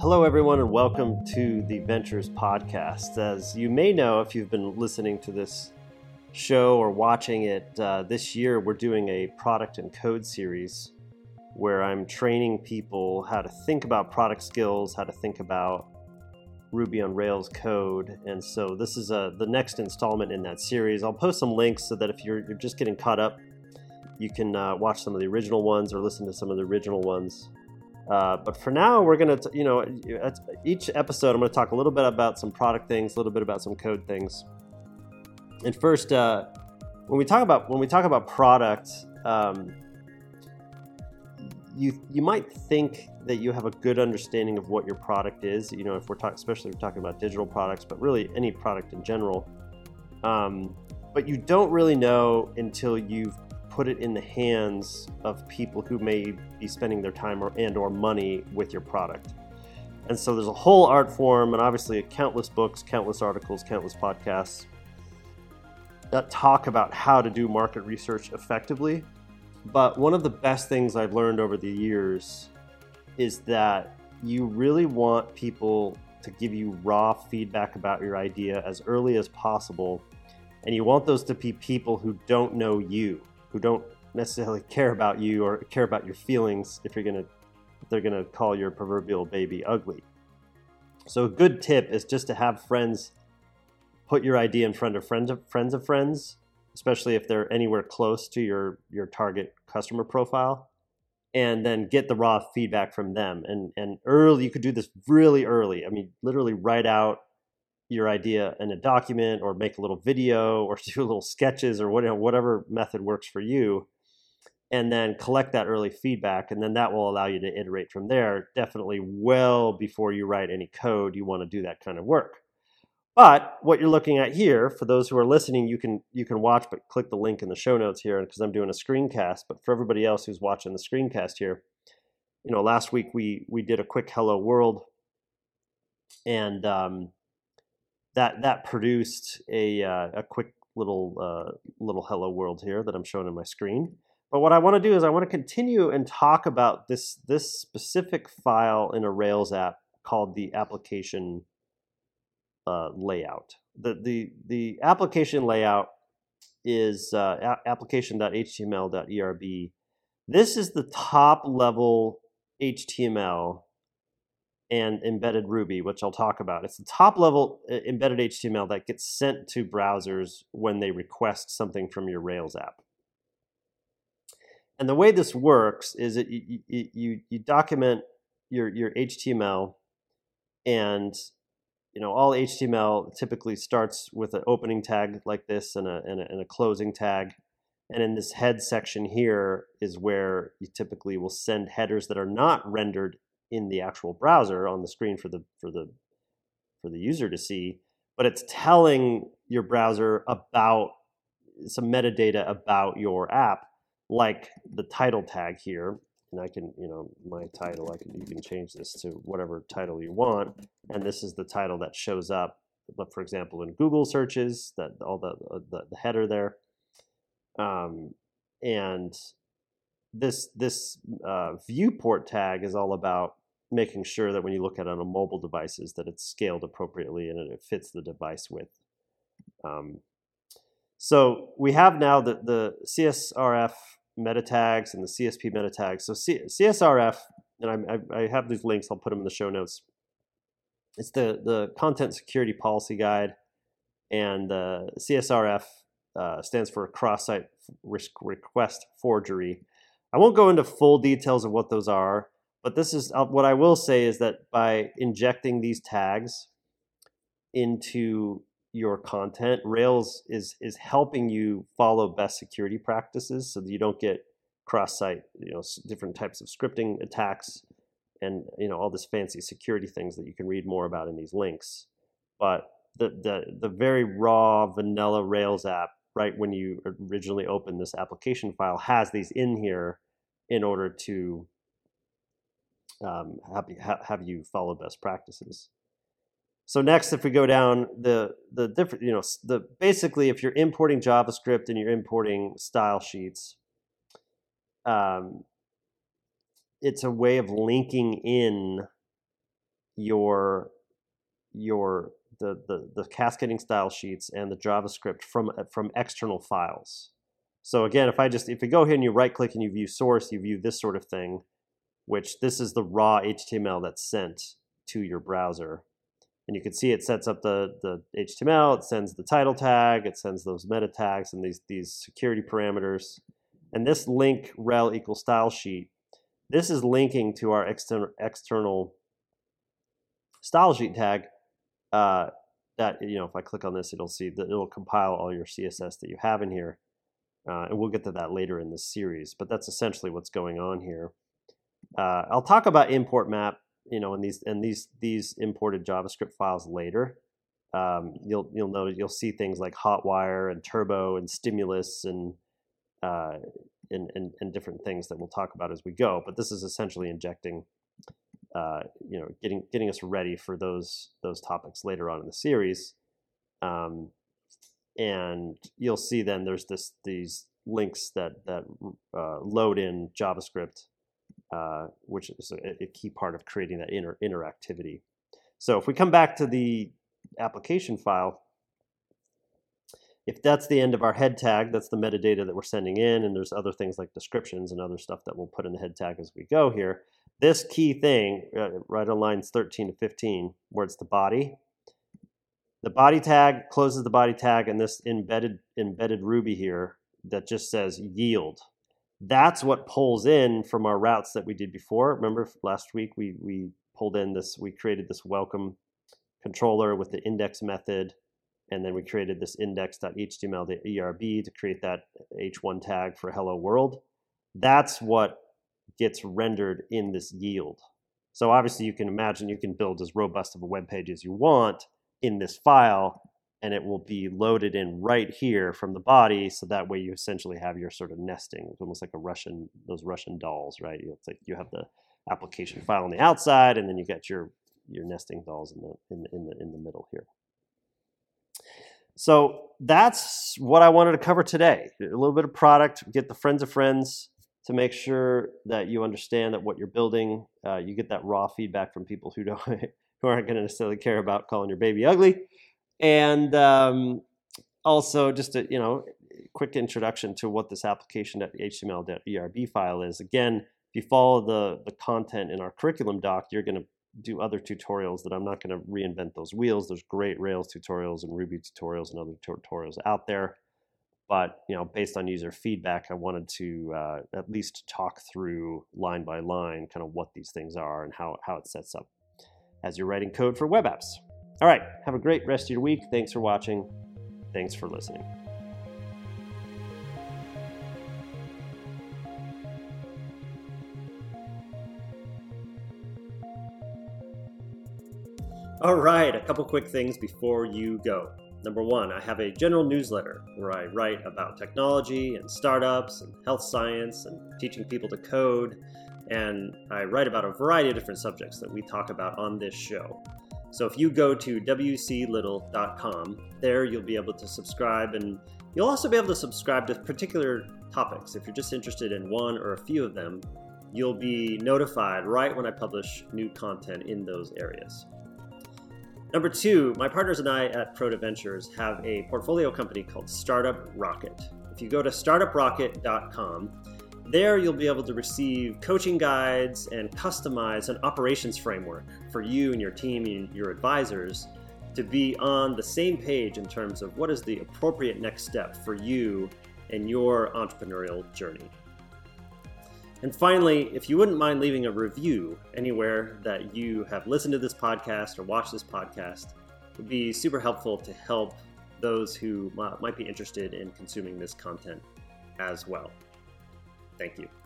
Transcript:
Hello, everyone, and welcome to the Ventures Podcast. As you may know, if you've been listening to this show or watching it, uh, this year we're doing a product and code series where I'm training people how to think about product skills, how to think about Ruby on Rails code. And so this is a, uh, the next installment in that series. I'll post some links so that if you're, you're just getting caught up, you can uh, watch some of the original ones or listen to some of the original ones. Uh, but for now, we're going to, you know, each episode, I'm going to talk a little bit about some product things, a little bit about some code things. And first, uh, when we talk about when we talk about product, um, you you might think that you have a good understanding of what your product is. You know, if we're talking, especially if we're talking about digital products, but really any product in general. Um, but you don't really know until you've put it in the hands of people who may be spending their time or, and or money with your product. And so there's a whole art form and obviously countless books, countless articles, countless podcasts that talk about how to do market research effectively. But one of the best things I've learned over the years is that you really want people to give you raw feedback about your idea as early as possible. And you want those to be people who don't know you who don't necessarily care about you or care about your feelings if you're gonna if they're gonna call your proverbial baby ugly. So a good tip is just to have friends put your idea in front of friends of friends of friends, especially if they're anywhere close to your your target customer profile, and then get the raw feedback from them. And and early you could do this really early. I mean, literally write out your idea in a document or make a little video or do little sketches or whatever, whatever method works for you and then collect that early feedback and then that will allow you to iterate from there definitely well before you write any code you want to do that kind of work. But what you're looking at here for those who are listening you can you can watch but click the link in the show notes here because i'm doing a screencast but for everybody else who's watching the screencast here you know last week we we did a quick hello world and um, that that produced a uh, a quick little uh, little hello world here that I'm showing on my screen. But what I want to do is I want to continue and talk about this this specific file in a Rails app called the application uh, layout. The the the application layout is uh, application.html.erb. This is the top level HTML and embedded Ruby, which I'll talk about. It's the top level uh, embedded HTML that gets sent to browsers when they request something from your Rails app. And the way this works is that you, you, you document your, your HTML and you know all HTML typically starts with an opening tag like this and a, and a, and a closing tag. And in this head section here is where you typically will send headers that are not rendered in the actual browser on the screen for the for the for the user to see, but it's telling your browser about some metadata about your app, like the title tag here. And I can, you know, my title, I can you can change this to whatever title you want, and this is the title that shows up. But for example, in Google searches, that all the the, the header there, um, and this this uh, viewport tag is all about making sure that when you look at it on a mobile devices that it's scaled appropriately and it fits the device width. Um, so we have now the, the CSRF meta tags and the CSP meta tags. So C- CSRF, and I, I, have these links, I'll put them in the show notes. It's the, the Content Security Policy Guide, and the CSRF uh, stands for Cross-Site Risk Request Forgery. I won't go into full details of what those are. But this is uh, what I will say is that by injecting these tags into your content, Rails is is helping you follow best security practices so that you don't get cross-site, you know, different types of scripting attacks and you know all this fancy security things that you can read more about in these links. But the the the very raw vanilla Rails app, right when you originally open this application file, has these in here in order to um, have, have you follow best practices. So next, if we go down the the different, you know, the basically, if you're importing JavaScript and you're importing style sheets, um, it's a way of linking in your your the, the the cascading style sheets and the JavaScript from from external files. So again, if I just if you go here and you right click and you view source, you view this sort of thing, which this is the raw HTML that's sent to your browser. And you can see it sets up the, the HTML, it sends the title tag, it sends those meta tags and these, these security parameters. And this link rel equals style sheet, this is linking to our external, external style sheet tag uh, that, you know, if I click on this, it'll see that it'll compile all your CSS that you have in here. Uh, and we'll get to that later in this series, but that's essentially what's going on here. Uh, I'll talk about import map you know, and these and these these imported JavaScript files later, um, you'll you'll notice you'll see things like Hotwire and Turbo and Stimulus and, uh, and and and different things that we'll talk about as we go. But this is essentially injecting, uh, you know, getting getting us ready for those those topics later on in the series. Um, and you'll see then there's this these links that that uh, load in JavaScript uh, which is a, a, key part of creating that inter interactivity. So if we come back to the application file, if that's the end of our head tag, that's the metadata that we're sending in, and there's other things like descriptions and other stuff that we'll put in the head tag as we go here. This key thing, uh, right on lines 13 to 15, where it's the body, the body tag closes the body tag, and this embedded embedded Ruby here that just says yield that's what pulls in from our routes that we did before. Remember last week we we pulled in this, we created this welcome controller with the index method, and then we created this index.html, ERB, to create that h1 tag for hello world. That's what gets rendered in this yield. So obviously you can imagine you can build as robust of a web page as you want in this file, and it will be loaded in right here from the body. So that way you essentially have your sort of nesting. It's almost like a Russian, those Russian dolls, right? It's like you have the application file on the outside, and then you got your your nesting dolls in the in the, in the in the middle here. So that's what I wanted to cover today. A little bit of product, get the friends of friends to make sure that you understand that what you're building, uh, you get that raw feedback from people who don't who aren't going to necessarily care about calling your baby ugly and um, also just a you know quick introduction to what this application.html.erb file is. Again, if you follow the the content in our curriculum doc, you're going to do other tutorials that I'm not going to reinvent those wheels. There's great Rails tutorials and Ruby tutorials and other tutorials out there. But you know, based on user feedback, I wanted to uh, at least talk through line by line, kind of what these things are and how how it sets up as you're writing code for web apps. All right, have a great rest of your week. Thanks for watching. Thanks for listening. All right, a couple quick things before you go. Number one, I have a general newsletter where I write about technology and startups and health science and teaching people to code. And I write about a variety of different subjects that we talk about on this show. So if you go to wclittle.com, there you'll be able to subscribe and you'll also be able to subscribe to particular topics. If you're just interested in one or a few of them, you'll be notified right when I publish new content in those areas. Number two, my partners and I at Proto Ventures have a portfolio company called Startup Rocket. If you go to startuprocket.com, there, you'll be able to receive coaching guides and customize an operations framework for you and your team and your advisors to be on the same page in terms of what is the appropriate next step for you and your entrepreneurial journey. And finally, if you wouldn't mind leaving a review anywhere that you have listened to this podcast or watched this podcast, it would be super helpful to help those who might be interested in consuming this content as well. Thank you.